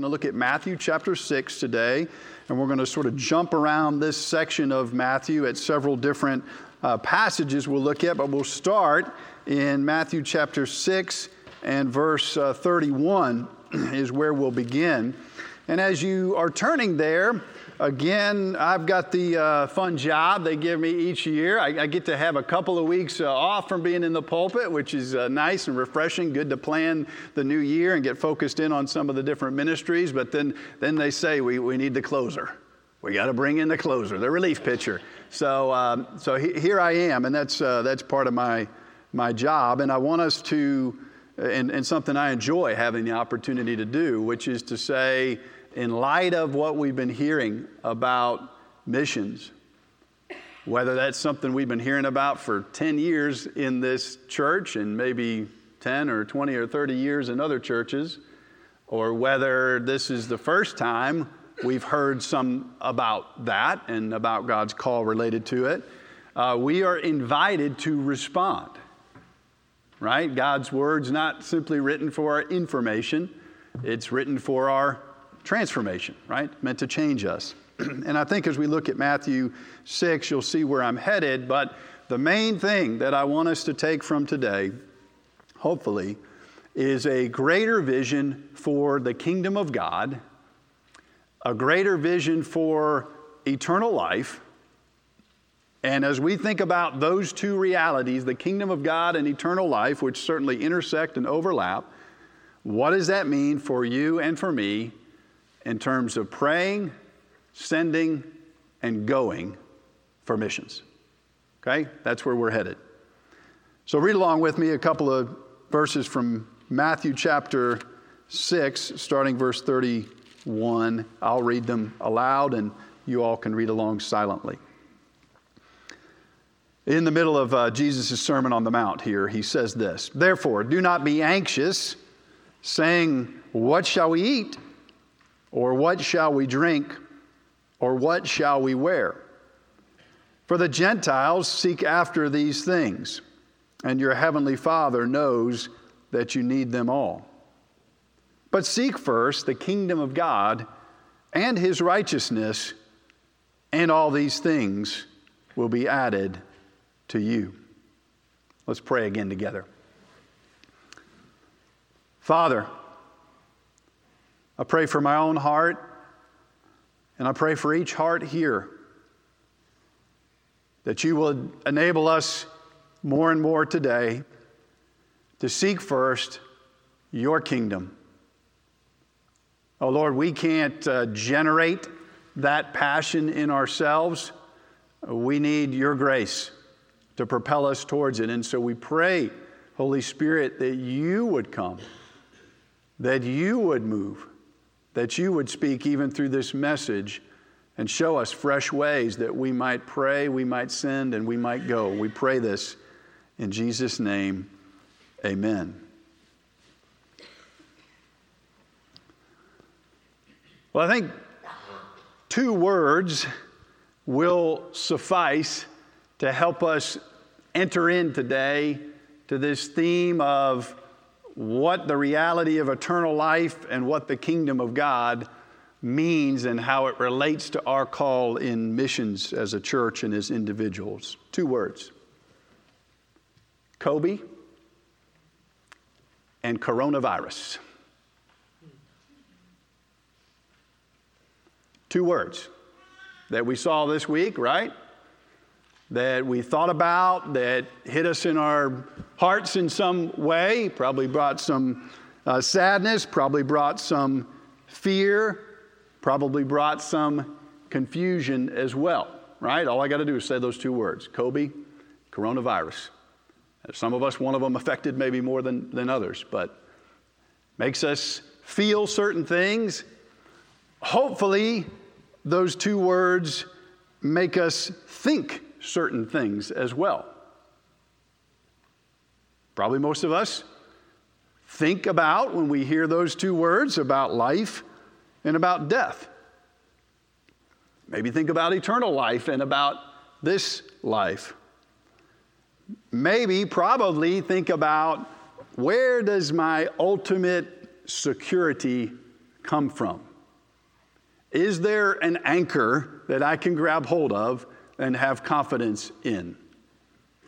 going to look at Matthew chapter 6 today, and we're going to sort of jump around this section of Matthew at several different uh, passages we'll look at, but we'll start in Matthew chapter 6 and verse uh, 31 is where we'll begin. And as you are turning there, Again, I've got the uh, fun job they give me each year. I, I get to have a couple of weeks uh, off from being in the pulpit, which is uh, nice and refreshing. Good to plan the new year and get focused in on some of the different ministries. But then, then they say we, we need the closer. We got to bring in the closer, the relief pitcher. So, um, so he, here I am, and that's, uh, that's part of my, my job. And I want us to, and, and something I enjoy having the opportunity to do, which is to say, in light of what we've been hearing about missions, whether that's something we've been hearing about for 10 years in this church and maybe 10 or 20 or 30 years in other churches, or whether this is the first time we've heard some about that and about God's call related to it, uh, we are invited to respond. Right? God's word's not simply written for our information, it's written for our transformation, right? Meant to change us. and I think as we look at Matthew 6, you'll see where I'm headed. But the main thing that I want us to take from today, hopefully, is a greater vision for the kingdom of God, a greater vision for eternal life. And as we think about those two realities, the kingdom of God and eternal life, which certainly intersect and overlap, what does that mean for you and for me in terms of praying, sending, and going for missions. Okay? That's where we're headed. So read along with me a couple of verses from Matthew chapter 6, starting verse 31. I'll read them aloud, and you all can read along silently. In the middle of uh, Jesus' Sermon on the Mount here, he says this Therefore, do not be anxious, saying, What shall we eat? Or what shall we drink? Or what shall we wear? For the Gentiles seek after these things, and your heavenly Father knows that you need them all. But seek first the kingdom of God and his righteousness, and all these things will be added to you. Let's pray again together. Father, I pray for my own heart, and I pray for each heart here that you will enable us more and more today to seek first your kingdom. Oh Lord, we can't uh, generate that passion in ourselves. We need your grace to propel us towards it. And so we pray, Holy Spirit, that you would come, that you would move, that you would speak even through this message and show us fresh ways that we might pray, we might send, and we might go. We pray this in Jesus' name. Amen. Well, I think two words will suffice to help us enter in today to this theme of what the reality of eternal life and what the kingdom of God means and how it relates to our call in missions as a church and as individuals. Two words Kobe and coronavirus. Two words that we saw this week, right? That we thought about that hit us in our hearts in some way, probably brought some uh, sadness, probably brought some fear, probably brought some confusion as well, right? All I got to do is say those two words Kobe, coronavirus. Some of us, one of them affected maybe more than, than others, but makes us feel certain things. Hopefully, those two words make us think certain things as well. Probably most of us think about when we hear those two words about life and about death. Maybe think about eternal life and about this life. Maybe, probably think about where does my ultimate security come from? Is there an anchor that I can grab hold of and have confidence in?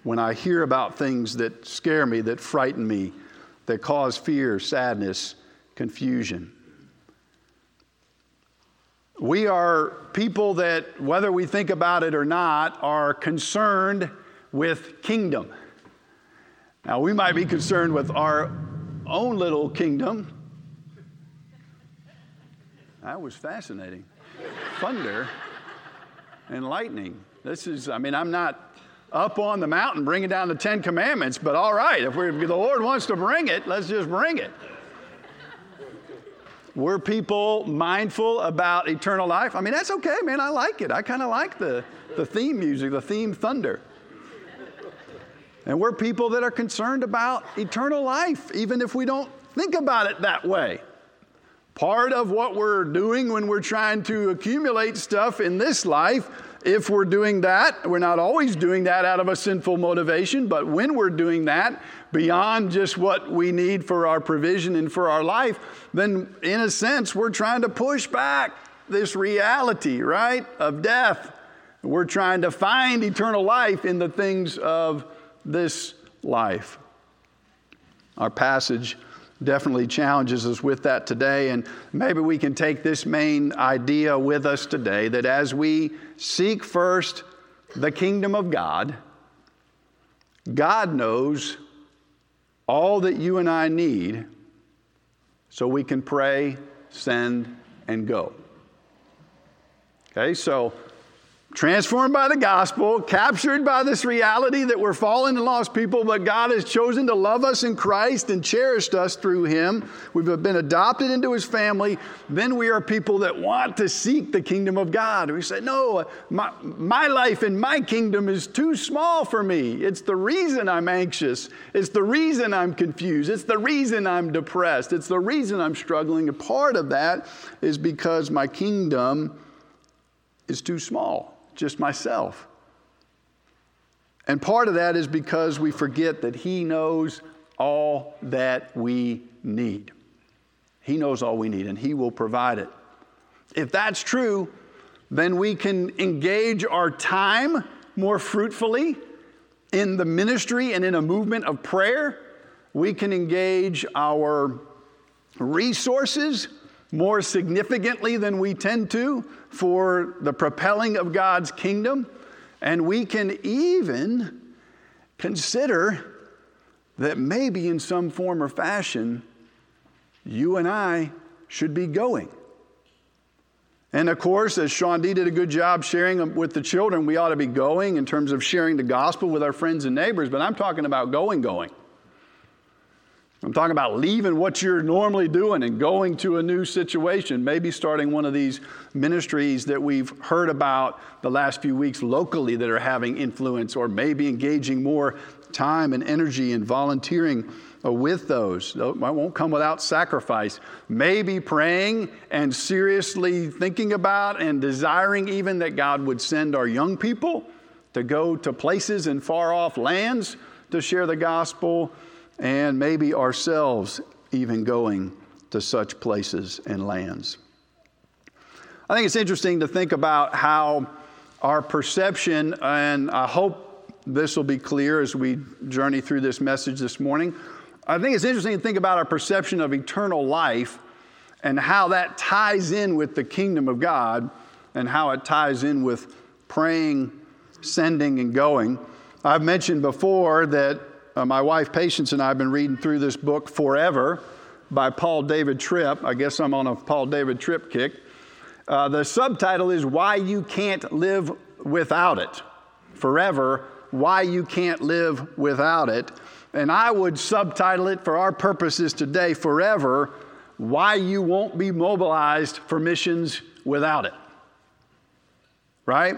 When I hear about things that scare me, that frighten me, that cause fear, sadness, confusion. We are people that, whether we think about it or not, are concerned with kingdom. Now, we might be concerned with our own little kingdom. That was fascinating. Thunder and lightning. This is, I mean, I'm not up on the mountain bringing down the Ten Commandments, but all right, if, if the Lord wants to bring it, let's just bring it. We're people mindful about eternal life. I mean, that's okay, man. I like it. I kind of like the, the theme music, the theme thunder. And we're people that are concerned about eternal life, even if we don't think about it that way. Part of what we're doing when we're trying to accumulate stuff in this life, if we're doing that, we're not always doing that out of a sinful motivation, but when we're doing that beyond just what we need for our provision and for our life, then in a sense, we're trying to push back this reality, right, of death. We're trying to find eternal life in the things of this life. Our passage definitely challenges us with that today, and maybe we can take this main idea with us today that as we seek first the kingdom of God, God knows all that you and I need so we can pray, send, and go. Okay, so transformed by the gospel, captured by this reality that we're fallen and lost people, but God has chosen to love us in Christ and cherished us through Him. We've been adopted into His family. Then we are people that want to seek the kingdom of God. We say, No, my, my life and my kingdom is too small for me. It's the reason I'm anxious. It's the reason I'm confused. It's the reason I'm depressed. It's the reason I'm struggling. A part of that is because my kingdom is too small just myself. And part of that is because we forget that He knows all that we need. He knows all we need, and He will provide it. If that's true, then we can engage our time more fruitfully in the ministry and in a movement of prayer. We can engage our resources more significantly than we tend to for the propelling of God's kingdom. And we can even consider that maybe in some form or fashion, you and I should be going. And of course, as Sean D did a good job sharing with the children, we ought to be going in terms of sharing the gospel with our friends and neighbors, but I'm talking about going, going. I'm talking about leaving what you're normally doing and going to a new situation, maybe starting one of these ministries that we've heard about the last few weeks locally that are having influence, or maybe engaging more time and energy and volunteering with those. That won't come without sacrifice. Maybe praying and seriously thinking about and desiring even that God would send our young people to go to places in far off lands to share the gospel and maybe ourselves even going to such places and lands. I think it's interesting to think about how our perception, and I hope this will be clear as we journey through this message this morning. I think it's interesting to think about our perception of eternal life and how that ties in with the kingdom of God and how it ties in with praying, sending, and going. I've mentioned before that uh, my wife Patience and I have been reading through this book Forever by Paul David Tripp. I guess I'm on a Paul David Tripp kick. Uh, the subtitle is Why You Can't Live Without It. Forever, Why You Can't Live Without It. And I would subtitle it for our purposes today Forever, Why You Won't Be Mobilized for Missions Without It. Right?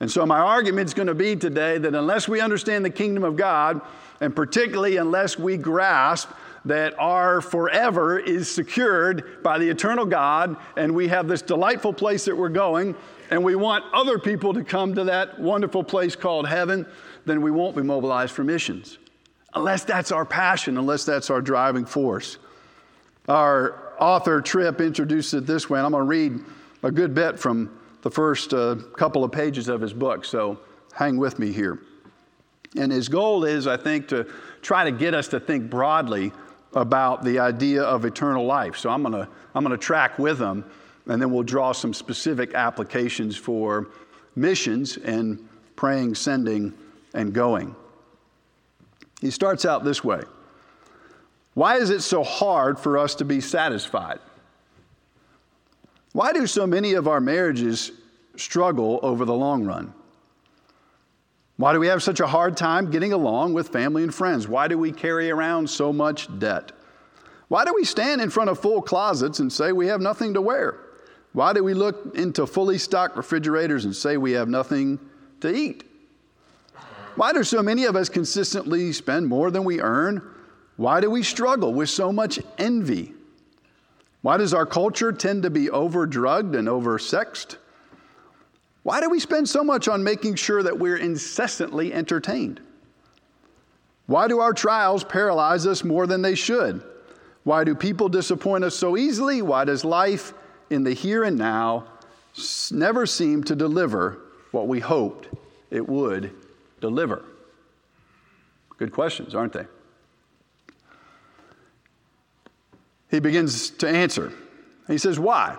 And so, my argument is going to be today that unless we understand the kingdom of God, and particularly unless we grasp that our forever is secured by the eternal God, and we have this delightful place that we're going, and we want other people to come to that wonderful place called heaven, then we won't be mobilized for missions. Unless that's our passion, unless that's our driving force. Our author Tripp introduced it this way, and I'm going to read a good bit from the first uh, couple of pages of his book, so hang with me here. And his goal is, I think, to try to get us to think broadly about the idea of eternal life. So I'm going to I'm going to track with him, and then we'll draw some specific applications for missions and praying, sending, and going. He starts out this way Why is it so hard for us to be satisfied? Why do so many of our marriages struggle over the long run? Why do we have such a hard time getting along with family and friends? Why do we carry around so much debt? Why do we stand in front of full closets and say we have nothing to wear? Why do we look into fully stocked refrigerators and say we have nothing to eat? Why do so many of us consistently spend more than we earn? Why do we struggle with so much envy? Why does our culture tend to be overdrugged and oversexed? Why do we spend so much on making sure that we're incessantly entertained? Why do our trials paralyze us more than they should? Why do people disappoint us so easily? Why does life in the here and now never seem to deliver what we hoped it would deliver? Good questions, aren't they? He begins to answer. He says, Why?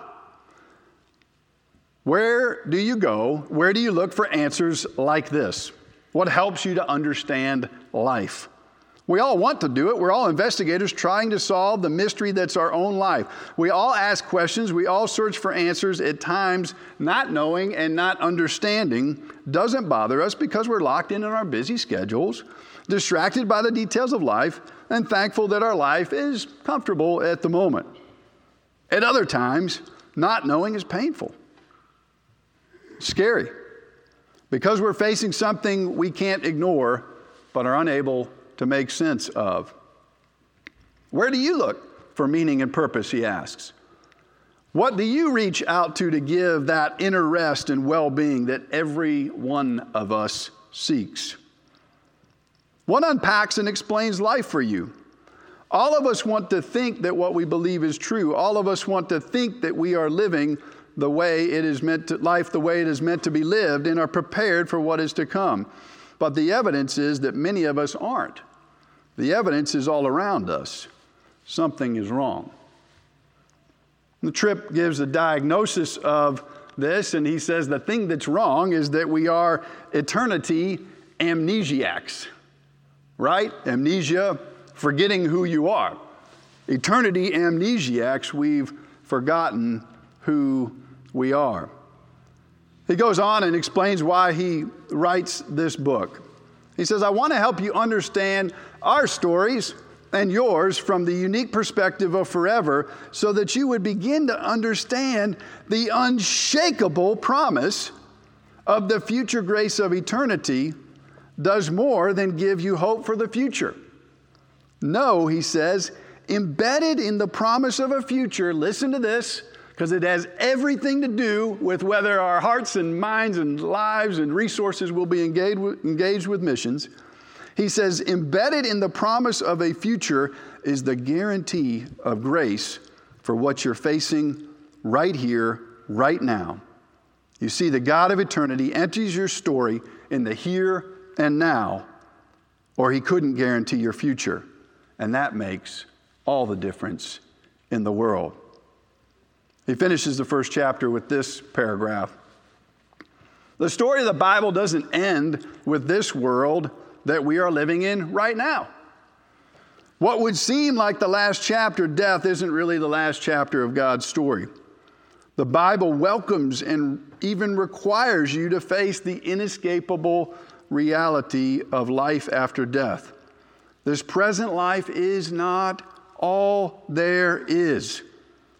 Where do you go? Where do you look for answers like this? What helps you to understand life? We all want to do it. We're all investigators trying to solve the mystery that's our own life. We all ask questions. We all search for answers. At times, not knowing and not understanding doesn't bother us because we're locked in in our busy schedules, distracted by the details of life, and thankful that our life is comfortable at the moment. At other times, not knowing is painful scary because we're facing something we can't ignore but are unable to make sense of. Where do you look for meaning and purpose? He asks. What do you reach out to to give that inner rest and well being that every one of us seeks? What unpacks and explains life for you? All of us want to think that what we believe is true. All of us want to think that we are living the way it is meant to, life the way it is meant to be lived and are prepared for what is to come. But the evidence is that many of us aren't. The evidence is all around us. Something is wrong. The Tripp gives a diagnosis of this, and he says the thing that's wrong is that we are eternity amnesiacs, right? Amnesia, forgetting who you are. Eternity amnesiacs, we've forgotten who we are. He goes on and explains why he writes this book. He says, I want to help you understand our stories and yours from the unique perspective of forever so that you would begin to understand the unshakable promise of the future grace of eternity does more than give you hope for the future. No, he says, embedded in the promise of a future, listen to this because it has everything to do with whether our hearts and minds and lives and resources will be engaged with, engaged with missions. He says, embedded in the promise of a future is the guarantee of grace for what you're facing right here, right now. You see, the God of eternity enters your story in the here and now, or He couldn't guarantee your future. And that makes all the difference in the world. He finishes the first chapter with this paragraph. The story of the Bible doesn't end with this world that we are living in right now. What would seem like the last chapter, death, isn't really the last chapter of God's story. The Bible welcomes and even requires you to face the inescapable reality of life after death. This present life is not all there is.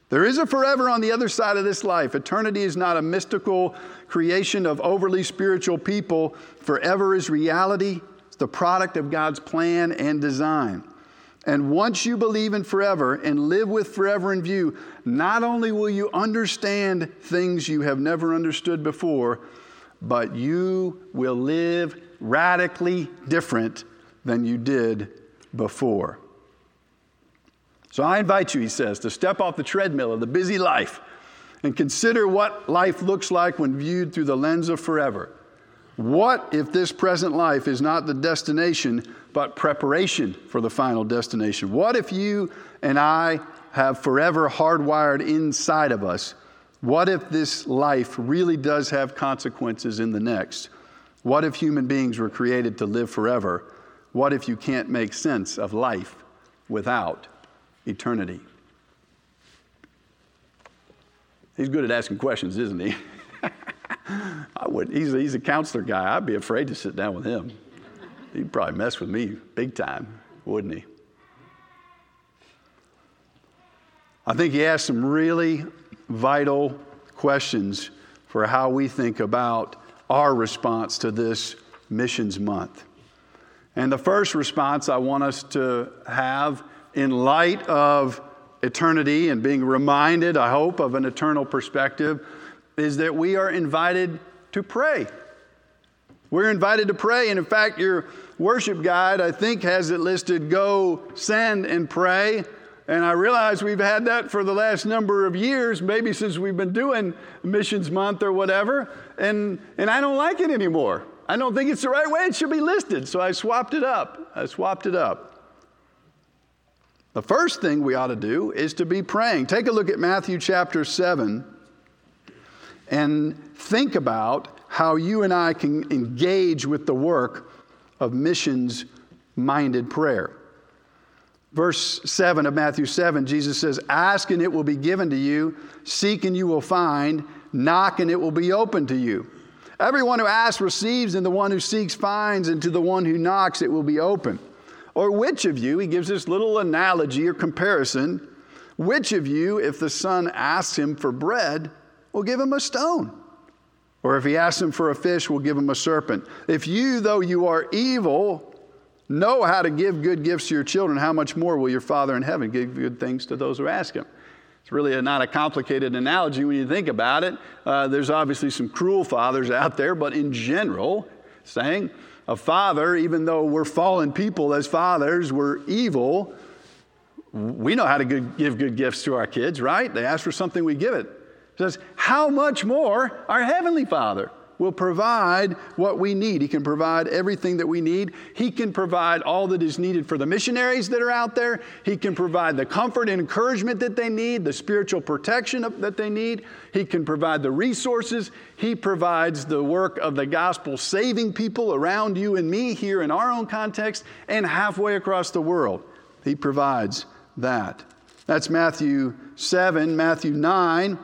There is a forever on the other side of this life. Eternity is not a mystical creation of overly spiritual people. Forever is reality, it's the product of God's plan and design. And once you believe in forever and live with forever in view, not only will you understand things you have never understood before, but you will live radically different than you did before. So I invite you, he says, to step off the treadmill of the busy life and consider what life looks like when viewed through the lens of forever. What if this present life is not the destination, but preparation for the final destination? What if you and I have forever hardwired inside of us? What if this life really does have consequences in the next? What if human beings were created to live forever? What if you can't make sense of life without eternity? He's good at asking questions, isn't he? I would. He's, he's a counselor guy. I'd be afraid to sit down with him. He'd probably mess with me big time, wouldn't he? I think he asked some really vital questions for how we think about our response to this missions month. And the first response I want us to have in light of eternity and being reminded, I hope, of an eternal perspective is that we are invited to pray. We're invited to pray. And in fact, your worship guide, I think, has it listed go, send, and pray. And I realize we've had that for the last number of years, maybe since we've been doing Missions Month or whatever. And, and I don't like it anymore. I don't think it's the right way it should be listed. So I swapped it up. I swapped it up. The first thing we ought to do is to be praying. Take a look at Matthew chapter 7 and think about how you and I can engage with the work of missions minded prayer. Verse 7 of Matthew 7, Jesus says, Ask and it will be given to you, seek and you will find, knock and it will be open to you. Everyone who asks receives, and the one who seeks finds, and to the one who knocks it will be open. Or which of you, he gives this little analogy or comparison, which of you, if the son asks him for bread, will give him a stone? Or if he asks him for a fish, will give him a serpent? If you, though you are evil, know how to give good gifts to your children, how much more will your Father in heaven give good things to those who ask him? It's really a, not a complicated analogy when you think about it. Uh, there's obviously some cruel fathers out there, but in general, saying a father, even though we're fallen people as fathers, we're evil, we know how to good, give good gifts to our kids, right? They ask for something, we give it. It says, How much more our Heavenly Father will provide what we need. He can provide everything that we need. He can provide all that is needed for the missionaries that are out there. He can provide the comfort and encouragement that they need, the spiritual protection that they need. He can provide the resources. He provides the work of the gospel, saving people around you and me here in our own context and halfway across the world. He provides that. That's Matthew 7, Matthew 9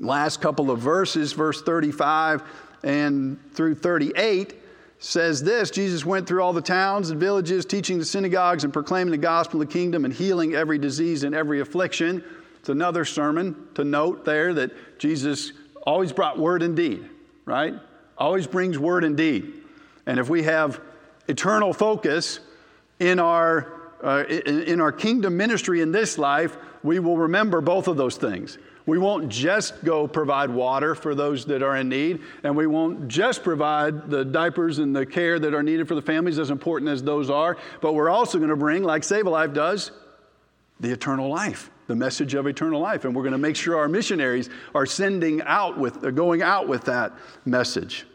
last couple of verses, verse 35 and through 38, says this Jesus went through all the towns and villages, teaching the synagogues and proclaiming the gospel of the kingdom and healing every disease and every affliction. It's another sermon to note there that Jesus always brought word and deed, right? Always brings word and deed. And if we have eternal focus in our, uh, in, in our kingdom ministry in this life, we will remember both of those things. We won't just go provide water for those that are in need, and we won't just provide the diapers and the care that are needed for the families, as important as those are, but we're also going to bring, like Save a Life does, the eternal life, the message of eternal life. And we're going to make sure our missionaries are sending out with, uh, going out with that message.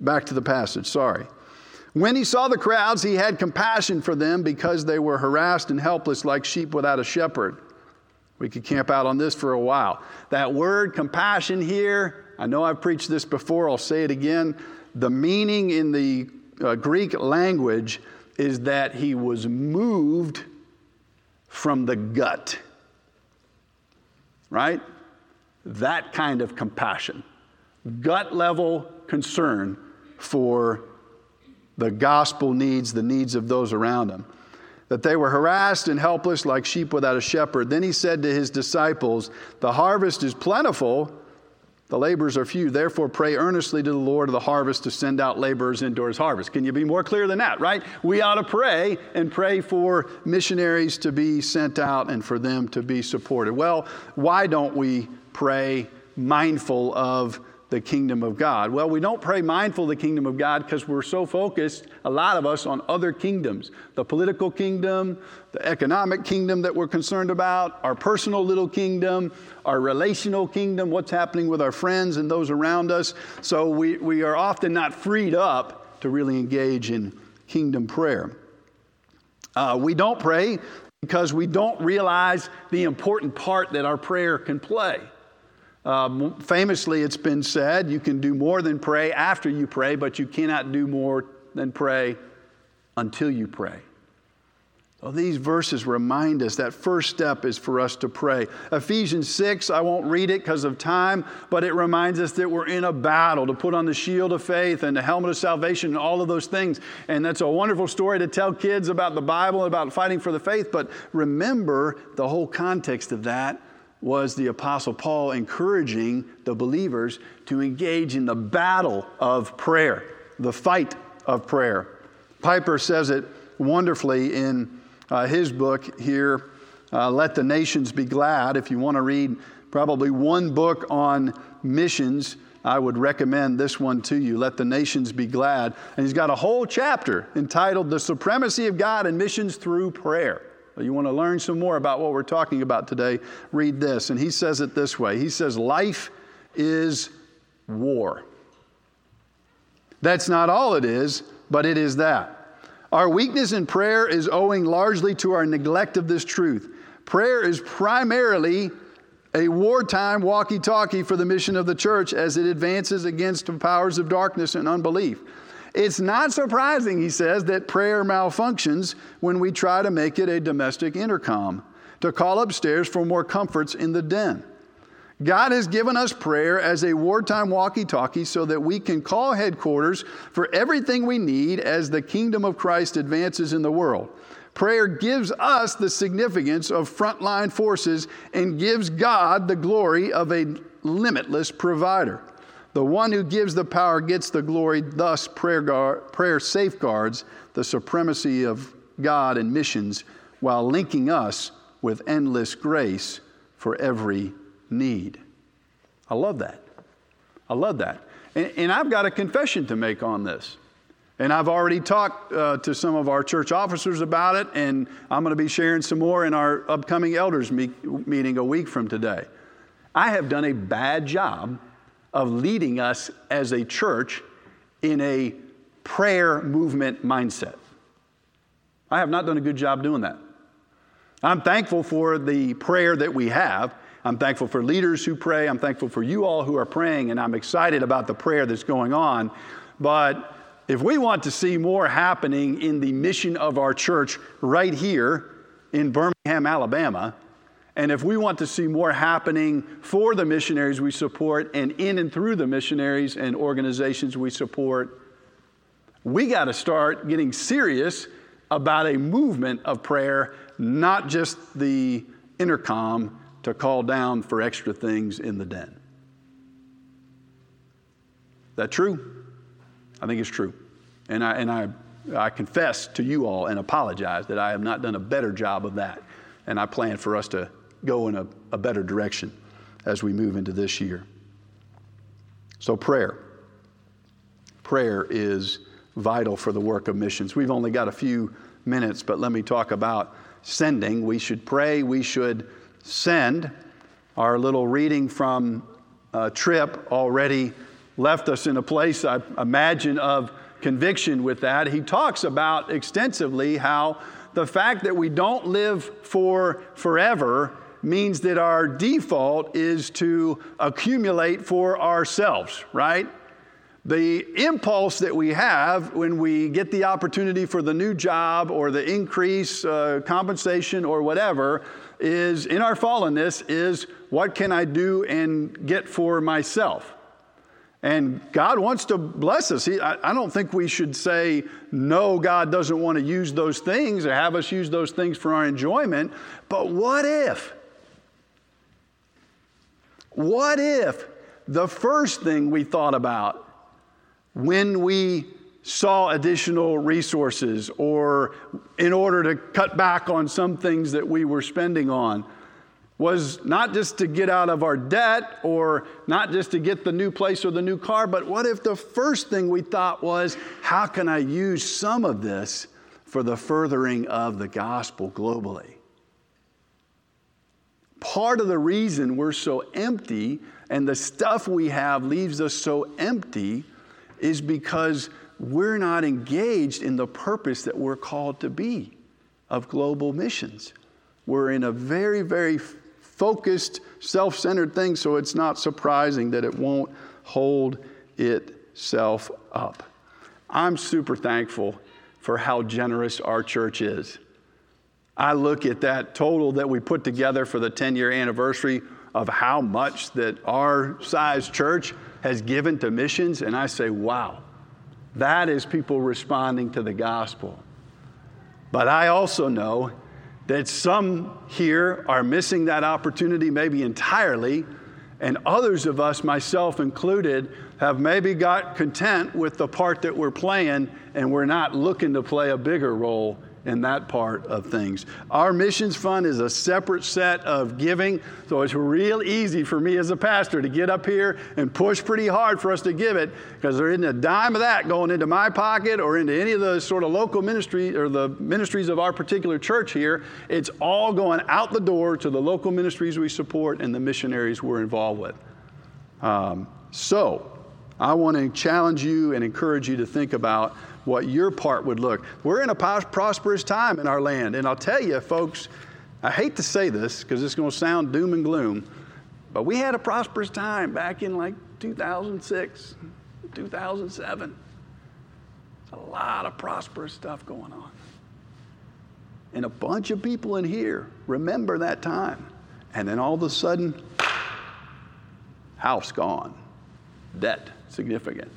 Back to the passage, sorry. When he saw the crowds, he had compassion for them because they were harassed and helpless like sheep without a shepherd. We could camp out on this for a while. That word compassion here, I know I've preached this before, I'll say it again. The meaning in the uh, Greek language is that he was moved from the gut. Right? That kind of compassion, gut level concern for the gospel needs, the needs of those around him that they were harassed and helpless like sheep without a shepherd. Then he said to his disciples, The harvest is plentiful, the laborers are few. Therefore, pray earnestly to the Lord of the harvest to send out laborers into his harvest. Can you be more clear than that, right? We ought to pray and pray for missionaries to be sent out and for them to be supported. Well, why don't we pray mindful of the kingdom of God? Well, we don't pray mindful the kingdom of God because we're so focused, a lot of us, on other kingdoms the political kingdom, the economic kingdom that we're concerned about, our personal little kingdom, our relational kingdom, what's happening with our friends and those around us. So we, we are often not freed up to really engage in kingdom prayer. Uh, we don't pray because we don't realize the important part that our prayer can play. Um, famously, it's been said you can do more than pray after you pray, but you cannot do more than pray until you pray. Well, these verses remind us that first step is for us to pray. Ephesians 6, I won't read it because of time, but it reminds us that we're in a battle to put on the shield of faith and the helmet of salvation and all of those things. And that's a wonderful story to tell kids about the Bible and about fighting for the faith. But remember, the whole context of that was the Apostle Paul encouraging the believers to engage in the battle of prayer, the fight of prayer. Piper says it wonderfully in uh, his book here, uh, Let the Nations Be Glad. If you want to read probably one book on missions, I would recommend this one to you, Let the Nations Be Glad. And he's got a whole chapter entitled The Supremacy of God in Missions Through Prayer. You want to learn some more about what we're talking about today? Read this. And he says it this way He says, Life is war. That's not all it is, but it is that. Our weakness in prayer is owing largely to our neglect of this truth. Prayer is primarily a wartime walkie talkie for the mission of the church as it advances against the powers of darkness and unbelief. It's not surprising, he says, that prayer malfunctions when we try to make it a domestic intercom, to call upstairs for more comforts in the den. God has given us prayer as a wartime walkie talkie so that we can call headquarters for everything we need as the kingdom of Christ advances in the world. Prayer gives us the significance of frontline forces and gives God the glory of a limitless provider. The one who gives the power gets the glory, thus, prayer, guard, prayer safeguards the supremacy of God and missions while linking us with endless grace for every need. I love that. I love that. And, and I've got a confession to make on this. And I've already talked uh, to some of our church officers about it, and I'm going to be sharing some more in our upcoming elders meeting a week from today. I have done a bad job of leading us as a church in a prayer movement mindset. I have not done a good job doing that. I'm thankful for the prayer that we have, I'm thankful for leaders who pray. I'm thankful for you all who are praying, and I'm excited about the prayer that's going on. But if we want to see more happening in the mission of our church right here in Birmingham, Alabama, and if we want to see more happening for the missionaries we support and in and through the missionaries and organizations we support, we got to start getting serious about a movement of prayer, not just the intercom to call down for extra things in the den. That true? I think it's true. And I, and I, I confess to you all and apologize that I have not done a better job of that. And I plan for us to go in a, a better direction as we move into this year. So, prayer. Prayer is vital for the work of missions. We've only got a few minutes, but let me talk about sending. We should pray, we should send. Our little reading from Tripp already left us in a place, I imagine, of conviction with that. He talks about extensively how the fact that we don't live for forever means that our default is to accumulate for ourselves, right? The impulse that we have when we get the opportunity for the new job or the increase uh, compensation or whatever is in our fallenness is what can I do and get for myself? And God wants to bless us. He, I, I, don't think we should say, no, God doesn't want to use those things or have us use those things for our enjoyment. But what if? What if the first thing we thought about when we saw additional resources or in order to cut back on some things that we were spending on. was not just to get out of our debt or not just to get the new place or the new car, but what if the first thing we thought was, how can I use some of this for the furthering of the gospel globally? Part of the reason we're so empty and the stuff we have leaves us so empty is because we're not engaged in the purpose that we're called to be of global missions. We're in a very, very focused, self centered thing, so it's not surprising that it won't hold itself up. I'm super thankful for how generous our church is. I look at that total that we put together for the 10 year anniversary of how much that our size church has given to missions, and I say, wow, that is people responding to the gospel. But I also know that some here are missing that opportunity maybe entirely, and others of us, myself included, have maybe got content with the part that we're playing and we're not looking to play a bigger role in that part of things. Our missions fund is a separate set of giving, so it's real easy for me as a pastor to get up here and push pretty hard for us to give it because there isn't a dime of that going into my pocket or into any of the sort of local ministry or the ministries of our particular church here. It's all going out the door to the local ministries we support and the missionaries we're involved with. Um, so, I want to challenge you and encourage you to think about what your part would look. We're in a prosperous time in our land. And I'll tell you, folks, I hate to say this because it's going to sound doom and gloom, but we had a prosperous time back in like 2006, 2007. A lot of prosperous stuff going on. And a bunch of people in here remember that time. And then all of a sudden, house gone, debt significant.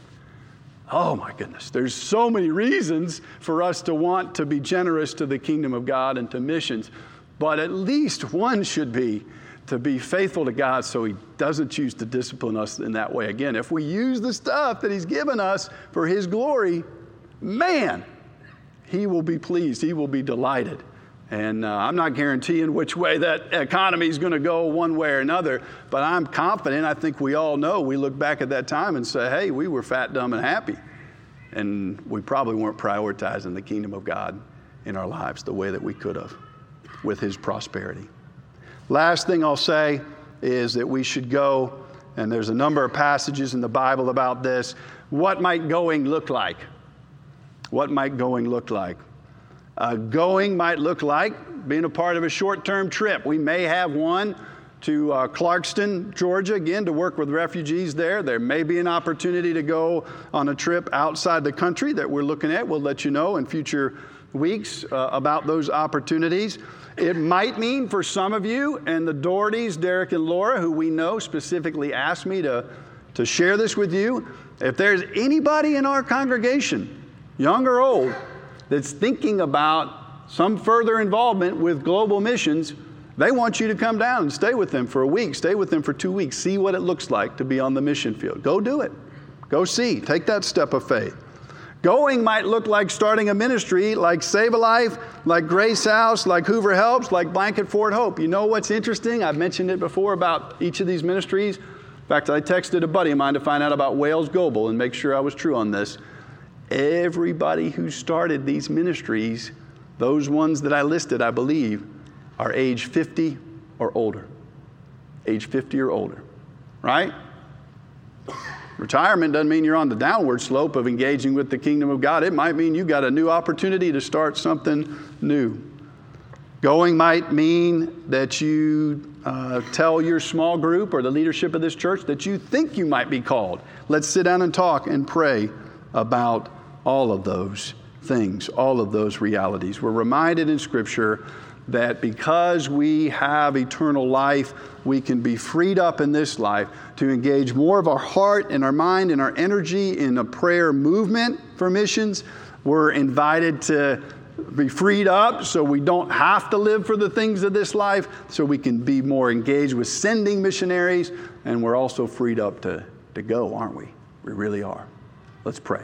Oh my goodness, there's so many reasons for us to want to be generous to the kingdom of God and to missions, but at least one should be to be faithful to God so He doesn't choose to discipline us in that way again. If we use the stuff that He's given us for His glory, man, He will be pleased, He will be delighted. And uh, I'm not guaranteeing which way that economy is going to go one way or another, but I'm confident. I think we all know. We look back at that time and say, hey, we were fat, dumb, and happy. And we probably weren't prioritizing the kingdom of God in our lives the way that we could have with His prosperity. Last thing I'll say is that we should go, and there's a number of passages in the Bible about this. What might going look like? What might going look like? Uh, going might look like being a part of a short term trip. We may have one to uh, Clarkston, Georgia, again, to work with refugees there. There may be an opportunity to go on a trip outside the country that we're looking at. We'll let you know in future weeks uh, about those opportunities. It might mean for some of you, and the Dohertys, Derek and Laura, who we know specifically asked me to, to share this with you, if there's anybody in our congregation, young or old, that's thinking about some further involvement with global missions, they want you to come down and stay with them for a week, stay with them for two weeks, see what it looks like to be on the mission field. Go do it. Go see. Take that step of faith. Going might look like starting a ministry like Save a Life, like Grace House, like Hoover Helps, like Blanket Fort Hope. You know what's interesting? I've mentioned it before about each of these ministries. In fact, I texted a buddy of mine to find out about Wales Global and make sure I was true on this. Everybody who started these ministries, those ones that I listed, I believe, are age 50 or older. Age 50 or older, right? Retirement doesn't mean you're on the downward slope of engaging with the kingdom of God. It might mean you got a new opportunity to start something new. Going might mean that you uh, tell your small group or the leadership of this church that you think you might be called. Let's sit down and talk and pray about all of those things, all of those realities. We're reminded in Scripture that because we have eternal life, we can be freed up in this life to engage more of our heart and our mind and our energy in a prayer movement for missions. We're invited to be freed up so we don't have to live for the things of this life, so we can be more engaged with sending missionaries, and we're also freed up to, to go, aren't we? We really are. Let's pray.